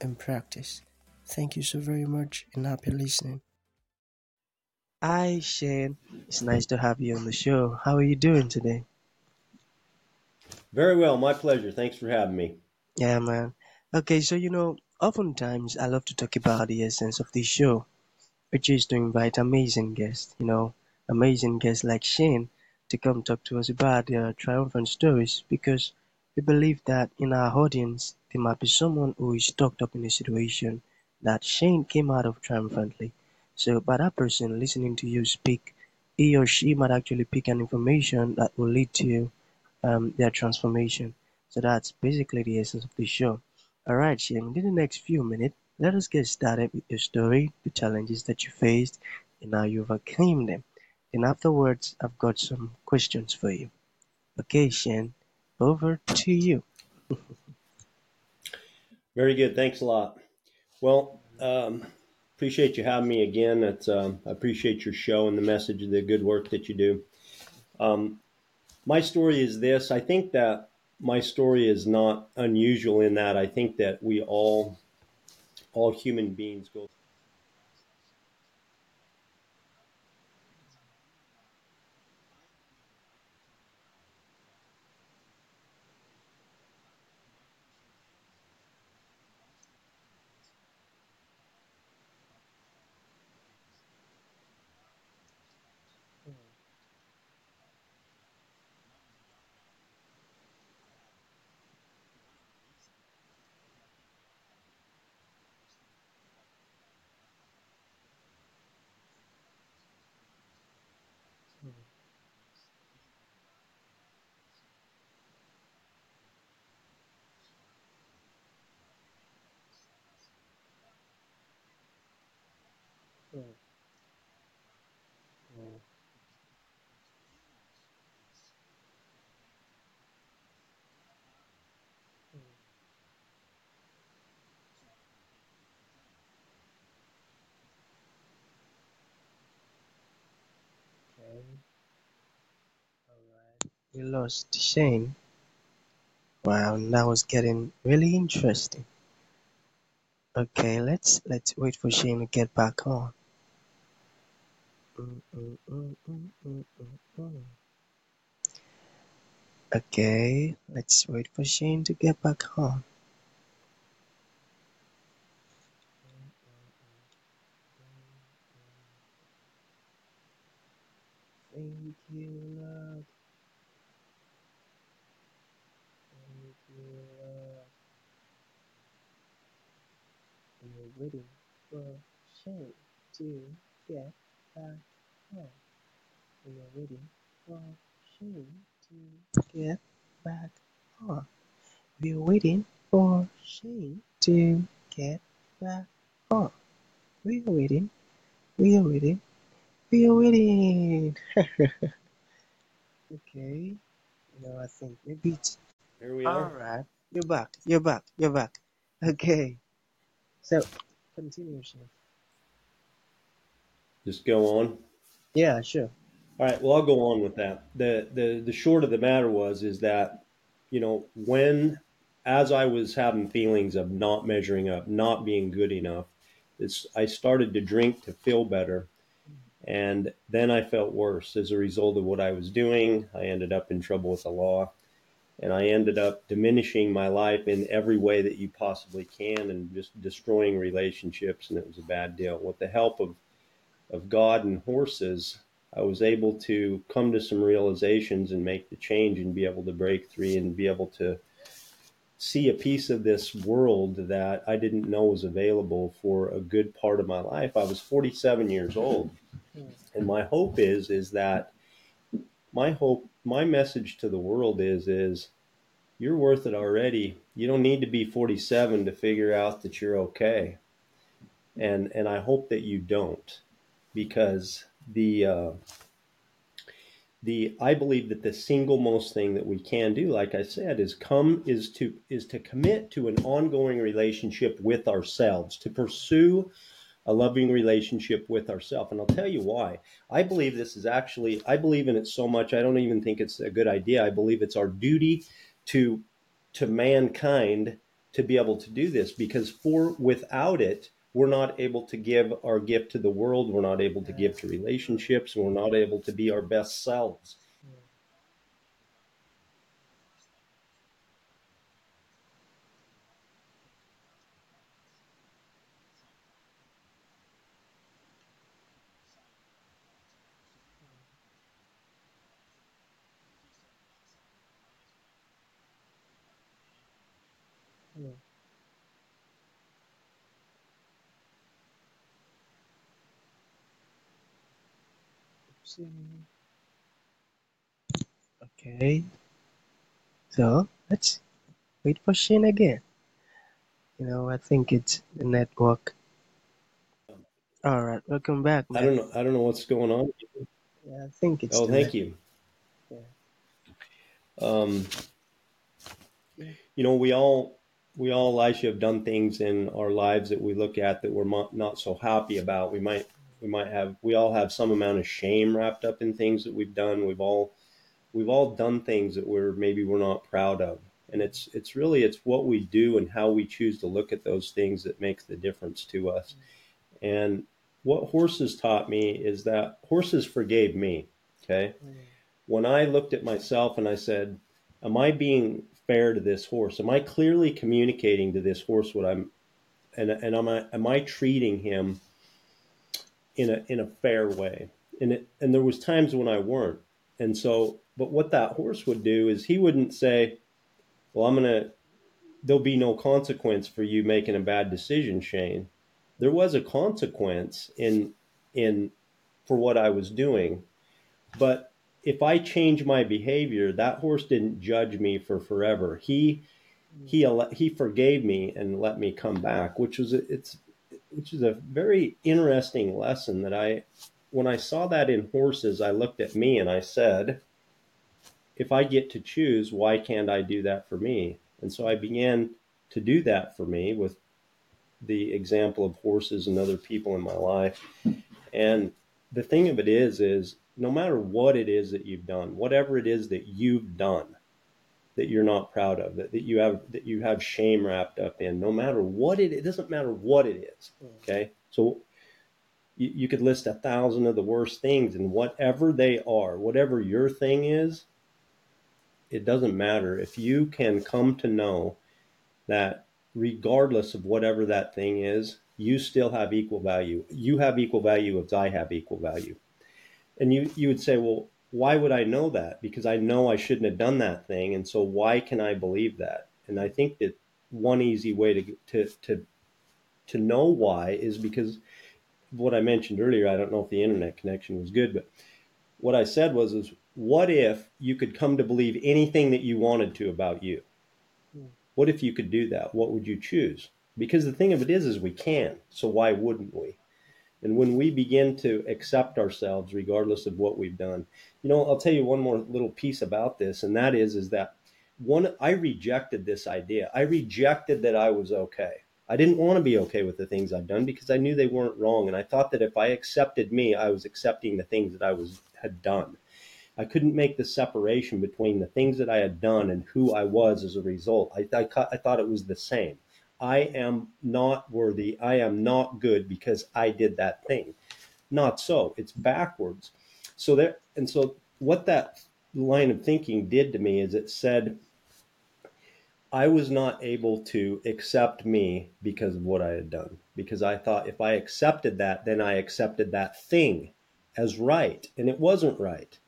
and practice. Thank you so very much and happy listening. Hi, Shane. It's nice to have you on the show. How are you doing today? Very well. My pleasure. Thanks for having me. Yeah, man. Okay, so you know, oftentimes I love to talk about the essence of this show, which is to invite amazing guests, you know, amazing guests like Shane to come talk to us about their triumphant stories because we believe that in our audience there might be someone who is stuck up in a situation that Shane came out of triumphantly. So by that person listening to you speak, he or she might actually pick an information that will lead to um, their transformation. So that's basically the essence of the show. Alright, Shane, in the next few minutes, let us get started with your story, the challenges that you faced, and how you overcame them. And afterwards, I've got some questions for you. Okay, Shane, over to you. Very good. Thanks a lot. Well, um, appreciate you having me again. It's, um, I appreciate your show and the message, of the good work that you do. Um, my story is this. I think that my story is not unusual in that I think that we all, all human beings go Okay. We lost Shane. Wow, that was getting really interesting. Okay, let's let's wait for Shane to get back on. Okay, let's wait for Shane to get back on. Thank you, Lord. Thank you, Lord. We're waiting for Shane get back on. We are waiting for Shane to get back on. We are waiting for Shane to get back on. We are waiting. We are waiting. We are waiting. okay. You know, I think maybe it's Here we are. All right. You're back. You're back. You're back. Okay. So continue, Shane. Just go on. Yeah, sure. All right. Well, I'll go on with that. The, the, the short of the matter was, is that, you know, when, as I was having feelings of not measuring up, not being good enough, it's, I started to drink to feel better. And then I felt worse as a result of what I was doing. I ended up in trouble with the law and I ended up diminishing my life in every way that you possibly can and just destroying relationships. And it was a bad deal. With the help of, of God and horses, I was able to come to some realizations and make the change and be able to break free and be able to see a piece of this world that I didn't know was available for a good part of my life. I was 47 years old. And my hope is is that my hope my message to the world is is you're worth it already. you don't need to be 47 to figure out that you're okay. And, and I hope that you don't because the, uh, the I believe that the single most thing that we can do, like I said, is come is to is to commit to an ongoing relationship with ourselves, to pursue a loving relationship with ourselves. And I'll tell you why. I believe this is actually I believe in it so much I don't even think it's a good idea. I believe it's our duty to to mankind to be able to do this because for without it we're not able to give our gift to the world. We're not able to give to relationships. We're not able to be our best selves. Okay, so let's wait for Shane again. You know, I think it's the network. All right, welcome back, I don't know. I don't know what's going on. Yeah, I think it's Oh, thank net. you. Yeah. Um, you know, we all we all, Elisha, have done things in our lives that we look at that we're not so happy about. We might we might have we all have some amount of shame wrapped up in things that we've done. We've all we've all done things that we're maybe we're not proud of. And it's it's really it's what we do and how we choose to look at those things that makes the difference to us. And what horses taught me is that horses forgave me. Okay. Mm. When I looked at myself and I said, Am I being fair to this horse? Am I clearly communicating to this horse what I'm and and am I am I treating him in a in a fair way? And it and there was times when I weren't. And so but what that horse would do is he wouldn't say, Well, I'm gonna there'll be no consequence for you making a bad decision, Shane. There was a consequence in in for what I was doing. But if I change my behavior, that horse didn't judge me for forever. He he he forgave me and let me come back, which was it's which is a very interesting lesson that I when I saw that in horses, I looked at me and I said, if I get to choose, why can't I do that for me? And so I began to do that for me with the example of horses and other people in my life. And the thing of it is, is no matter what it is that you've done, whatever it is that you've done that you're not proud of, that, that you have that you have shame wrapped up in, no matter what it, it doesn't matter what it is. Mm. Okay, so you, you could list a thousand of the worst things, and whatever they are, whatever your thing is, it doesn't matter if you can come to know that regardless of whatever that thing is, you still have equal value. You have equal value if I have equal value. And you, you would say, well, why would I know that? Because I know I shouldn't have done that thing. And so why can I believe that? And I think that one easy way to, to, to, to know why is because what I mentioned earlier. I don't know if the internet connection was good, but what I said was, is what if you could come to believe anything that you wanted to about you? What if you could do that? What would you choose? Because the thing of it is, is we can. So why wouldn't we? And when we begin to accept ourselves, regardless of what we've done, you know, I'll tell you one more little piece about this, and that is, is that one, I rejected this idea. I rejected that I was okay. I didn't want to be okay with the things I'd done because I knew they weren't wrong, and I thought that if I accepted me, I was accepting the things that I was had done. I couldn't make the separation between the things that I had done and who I was as a result. I, I, I thought it was the same. I am not worthy. I am not good because I did that thing. Not so. It's backwards. So there, and so what that line of thinking did to me is it said I was not able to accept me because of what I had done. Because I thought if I accepted that, then I accepted that thing as right, and it wasn't right.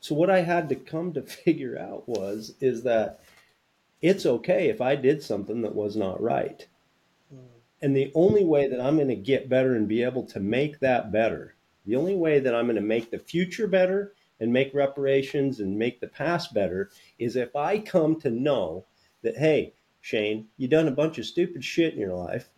So what I had to come to figure out was is that it's okay if I did something that was not right. Hmm. And the only way that I'm going to get better and be able to make that better, the only way that I'm going to make the future better and make reparations and make the past better is if I come to know that, hey, Shane, you've done a bunch of stupid shit in your life.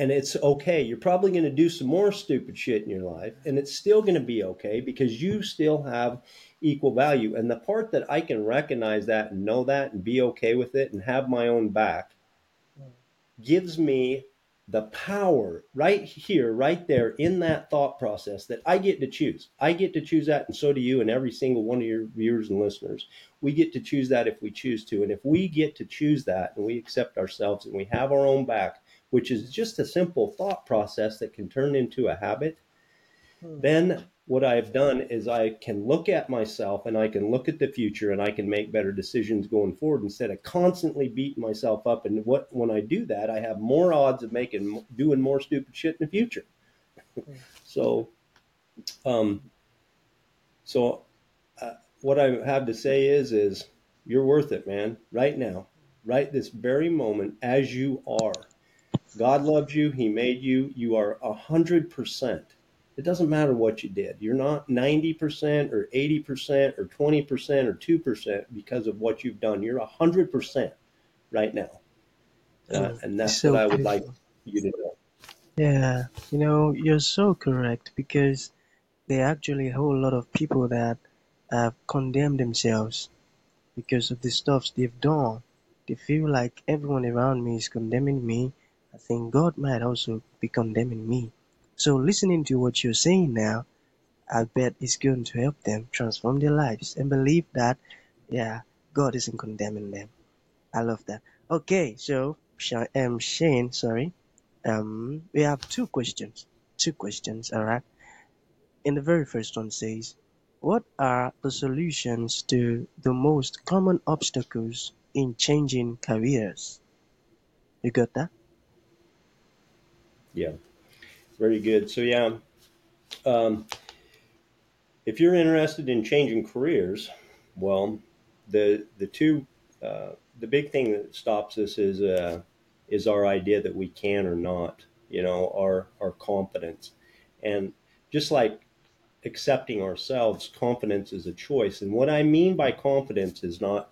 And it's okay. You're probably going to do some more stupid shit in your life, and it's still going to be okay because you still have equal value. And the part that I can recognize that and know that and be okay with it and have my own back gives me the power right here, right there in that thought process that I get to choose. I get to choose that, and so do you, and every single one of your viewers and listeners. We get to choose that if we choose to. And if we get to choose that and we accept ourselves and we have our own back, which is just a simple thought process that can turn into a habit, hmm. then what I've done is I can look at myself and I can look at the future and I can make better decisions going forward instead of constantly beating myself up. And what when I do that, I have more odds of making doing more stupid shit in the future. so, um, so uh, what I have to say is, is you're worth it, man. Right now, right this very moment, as you are. God loves you. He made you. You are a hundred percent it doesn't matter what you did. You're not 90% or 80% or 20% or 2% because of what you've done. You're 100% right now. Uh, and that's so what I would beautiful. like you to know. Yeah, you know, you're so correct because there are actually a whole lot of people that have condemned themselves because of the stuff they've done. They feel like everyone around me is condemning me. I think God might also be condemning me. So listening to what you're saying now, I bet it's going to help them transform their lives and believe that, yeah, God isn't condemning them. I love that. Okay, so um, Shane, sorry, um, we have two questions. Two questions, all right. And the very first one says, "What are the solutions to the most common obstacles in changing careers?" You got that? Yeah. Very good. So yeah, um, if you're interested in changing careers, well, the the two uh, the big thing that stops us is uh, is our idea that we can or not. You know, our our confidence, and just like accepting ourselves, confidence is a choice. And what I mean by confidence is not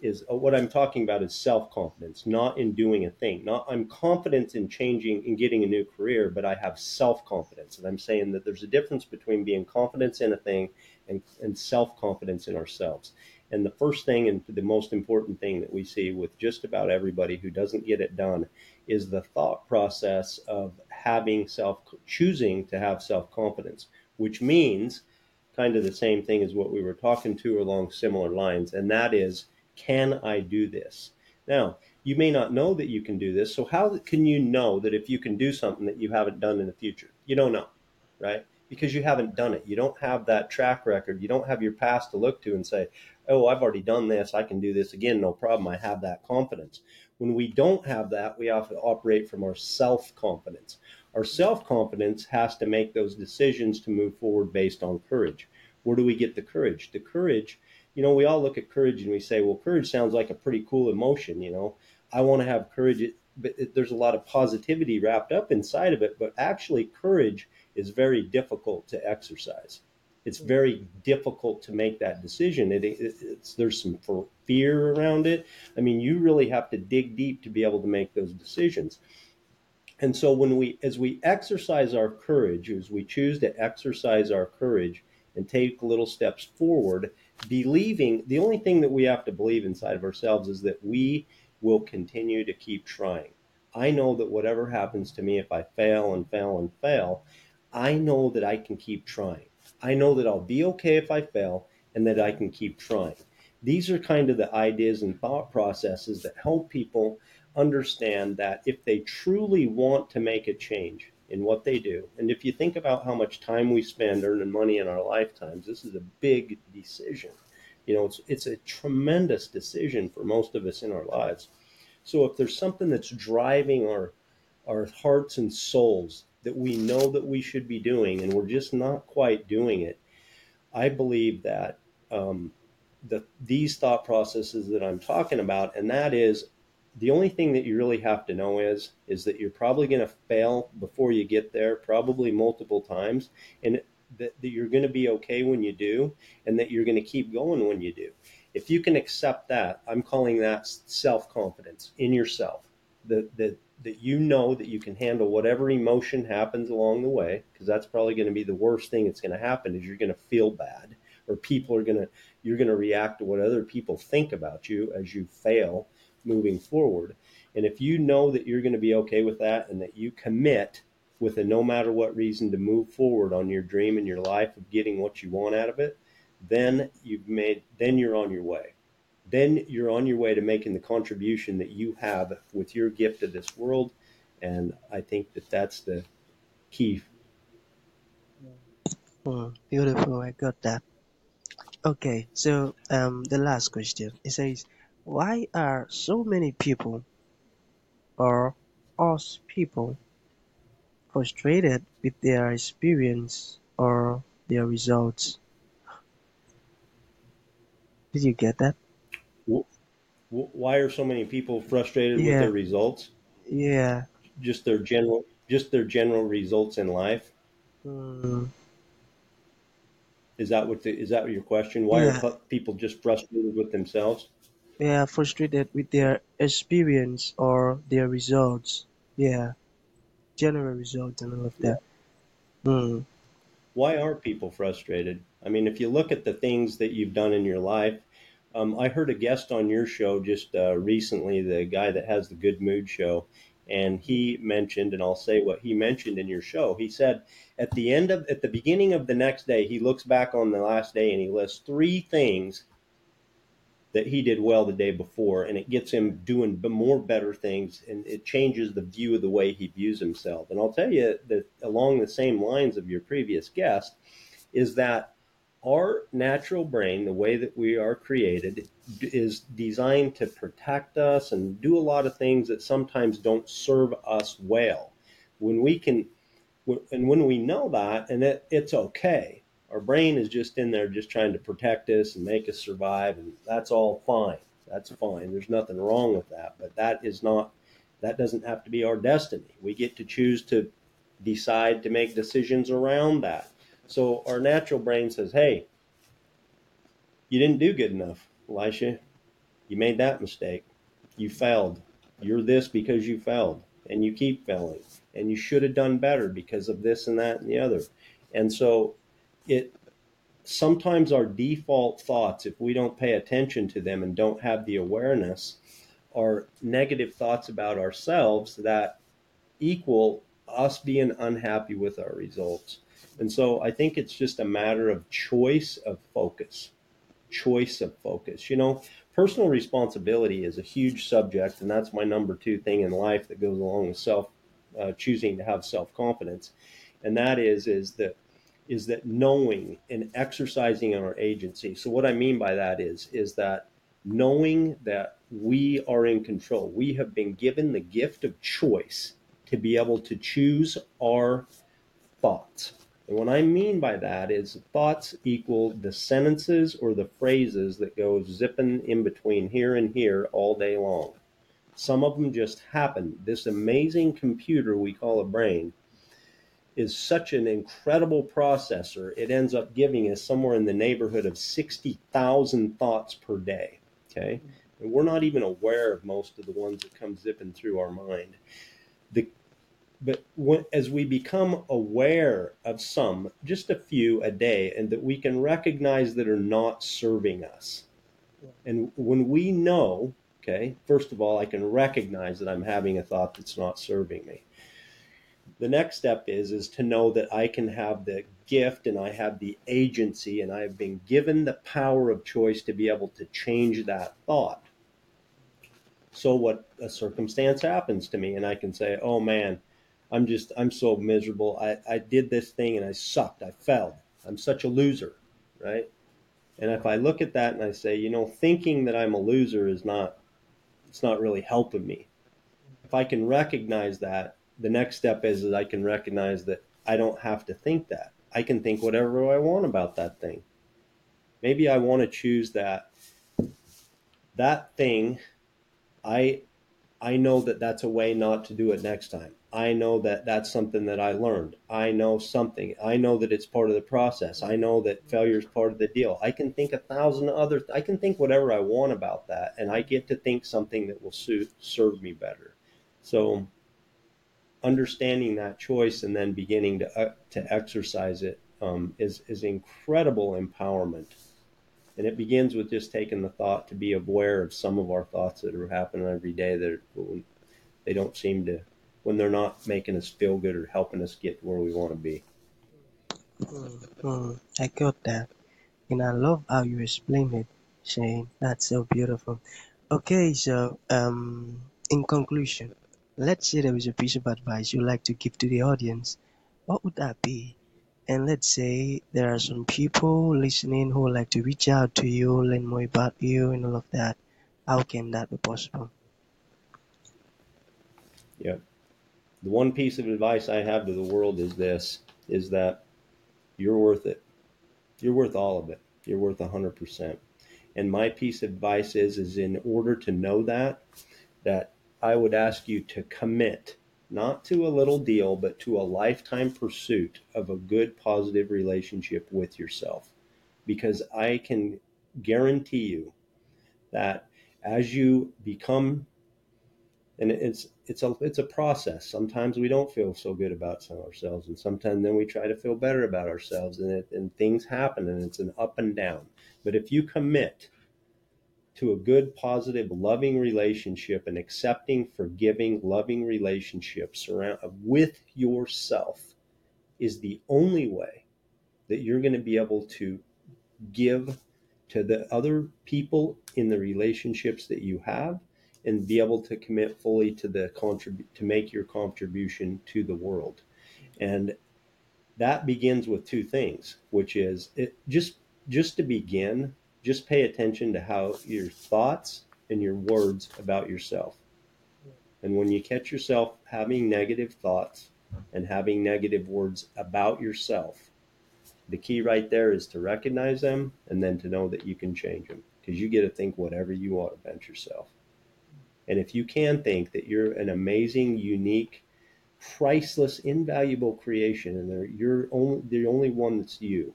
is uh, what I'm talking about is self confidence, not in doing a thing. Not I'm confident in changing and getting a new career, but I have self confidence. And I'm saying that there's a difference between being confident in a thing and, and self confidence in ourselves. And the first thing and the most important thing that we see with just about everybody who doesn't get it done is the thought process of having self choosing to have self confidence, which means kind of the same thing as what we were talking to along similar lines, and that is can I do this? Now, you may not know that you can do this. So, how can you know that if you can do something that you haven't done in the future? You don't know, right? Because you haven't done it. You don't have that track record. You don't have your past to look to and say, oh, I've already done this. I can do this again. No problem. I have that confidence. When we don't have that, we to operate from our self confidence. Our self confidence has to make those decisions to move forward based on courage. Where do we get the courage? The courage you know, we all look at courage and we say, well, courage sounds like a pretty cool emotion. You know, I want to have courage, but there's a lot of positivity wrapped up inside of it. But actually, courage is very difficult to exercise. It's very difficult to make that decision. It, it, there's some fear around it. I mean, you really have to dig deep to be able to make those decisions. And so when we, as we exercise our courage, as we choose to exercise our courage and take little steps forward, believing the only thing that we have to believe inside of ourselves is that we will continue to keep trying. I know that whatever happens to me, if I fail and fail and fail, I know that I can keep trying. I know that I'll be okay if I fail and that I can keep trying. These are kind of the ideas and thought processes that help people understand that if they truly want to make a change, in what they do. And if you think about how much time we spend earning money in our lifetimes, this is a big decision. You know, it's it's a tremendous decision for most of us in our lives. So if there's something that's driving our our hearts and souls that we know that we should be doing and we're just not quite doing it, I believe that um, the, these thought processes that I'm talking about, and that is the only thing that you really have to know is is that you're probably going to fail before you get there probably multiple times and that, that you're going to be okay when you do and that you're going to keep going when you do If you can accept that, I'm calling that self confidence in yourself. That, that, that you know that you can handle whatever emotion happens along the way, because that's probably going to be the worst thing that's going to happen is you're going to feel bad or people are going to, you're going to react to what other people think about you as you fail moving forward. And if you know that you're going to be okay with that and that you commit with a no matter what reason to move forward on your dream and your life of getting what you want out of it, then you've made, then you're on your way. Then you're on your way to making the contribution that you have with your gift to this world. And I think that that's the key. Hmm, beautiful. I got that. Okay, so um, the last question. It says, why are so many people or us people frustrated with their experience or their results? Did you get that? Why are so many people frustrated with their results? yeah. Just their general, just their general results in life. Hmm, Is that what the, is that your question? Why are yeah, pu- people just frustrated with themselves? They are frustrated with their experience or their results. Yeah, general results and all of that. Hmm, Why are people frustrated? I mean, if you look at the things that you've done in your life, um, I heard a guest on your show just uh, recently, the guy that has the Good Mood show, and he mentioned, and I'll say what he mentioned in your show. He said at the end of, at the beginning of the next day, he looks back on the last day and he lists three things that he did well the day before, and it gets him doing more better things, and it changes the view of the way he views himself. And I'll tell you that along the same lines of your previous guest, is that our natural brain, the way that we are created, is designed to protect us and do a lot of things that sometimes don't serve us well. When we can, and when we know that, and it, it's okay, our brain is just in there just trying to protect us and make us survive, and that's all fine. That's fine. There's nothing wrong with that, but that is not, that doesn't have to be our destiny. We get to choose to decide to make decisions around that. So our natural brain says, hey, you didn't do good enough, Elisha. You made that mistake. You failed. You're this because you failed, and you keep failing. And you should have done better because of this and that and the other. And so it sometimes our default thoughts, if we don't pay attention to them and don't have the awareness, are negative thoughts about ourselves that equal us being unhappy with our results. And so I think it's just a matter of choice of focus. Choice of focus. You know, personal responsibility is a huge subject, and that's my number two thing in life that goes along with self uh, choosing to have self confidence, and that is is that is that knowing and exercising our agency. So what I mean by that is is that knowing that we are in control. We have been given the gift of choice to be able to choose our thoughts. And what I mean by that is thoughts equal the sentences or the phrases that go zipping in between here and here all day long. Some of them just happen. This amazing computer we call a brain is such an incredible processor. It ends up giving us somewhere in the neighborhood of 60,000 thoughts per day. Okay. And we're not even aware of most of the ones that come zipping through our mind. The but when, as we become aware of some, just a few a day, and that we can recognize that are not serving us, and when we know, okay, first of all, I can recognize that I'm having a thought that's not serving me. The next step is is to know that I can have the gift and I have the agency and I have been given the power of choice to be able to change that thought. So what a circumstance happens to me and I can say, "Oh man, I'm just I'm so miserable. I I did this thing and I sucked. I failed. I'm such a loser." Right? And if I look at that and I say, you know, thinking that I'm a loser is not it's not really helping me. If I can recognize that, the next step is that I can recognize that I don't have to think that. I can think whatever I want about that thing. Maybe I want to choose that that thing I I know that that's a way not to do it next time. I know that that's something that I learned. I know something. I know that it's part of the process. I know that failure is part of the deal. I can think a thousand other. I can think whatever I want about that, and I get to think something that will suit, serve me better. So, understanding that choice and then beginning to uh, to exercise it um, is is incredible empowerment. And it begins with just taking the thought to be aware of some of our thoughts that are happening every day that they don't seem to when they're not making us feel good or helping us get where we want to be. Mm, I got that. And I love how you explain it, Shane. That's so beautiful. Okay, so um, in conclusion, let's say there is a piece of advice you'd like to give to the audience. What would that be? And let's say there are some people listening who would like to reach out to you, learn more about you, and all of that. How can that be possible? Yeah the one piece of advice I have to the world is this is that you're worth it. You're worth all of it. You're worth 100%. And my piece of advice is is in order to know that that I would ask you to commit not to a little deal but to a lifetime pursuit of a good positive relationship with yourself because I can guarantee you that as you become and it's it's a it's a process. Sometimes we don't feel so good about ourselves, and sometimes then we try to feel better about ourselves, and it, and things happen, and it's an up and down. But if you commit to a good, positive, loving relationship, an accepting, forgiving, loving relationship surround with yourself, is the only way that you're going to be able to give to the other people in the relationships that you have and be able to commit fully to the contribute to make your contribution to the world. And that begins with two things which is it just just to begin just pay attention to how your thoughts and your words about yourself. And when you catch yourself having negative thoughts and having negative words about yourself the key right there is to recognize them and then to know that you can change them. Because you get to think whatever you want about yourself. And if you can think that you're an amazing, unique, priceless, invaluable creation, and you're only the only one that's you,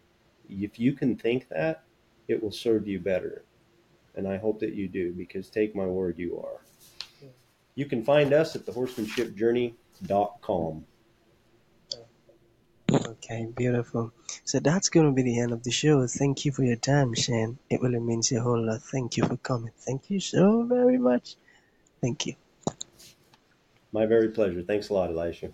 if you can think that, it will serve you better. And I hope that you do, because take my word, you are. You can find us at thehorsemanshipjourney.com. Okay, beautiful. So that's going to be the end of the show. Thank you for your time, Shane. It really means a whole lot. Thank you for coming. Thank you so very much. Thank you. My very pleasure. Thanks a lot, Elisha.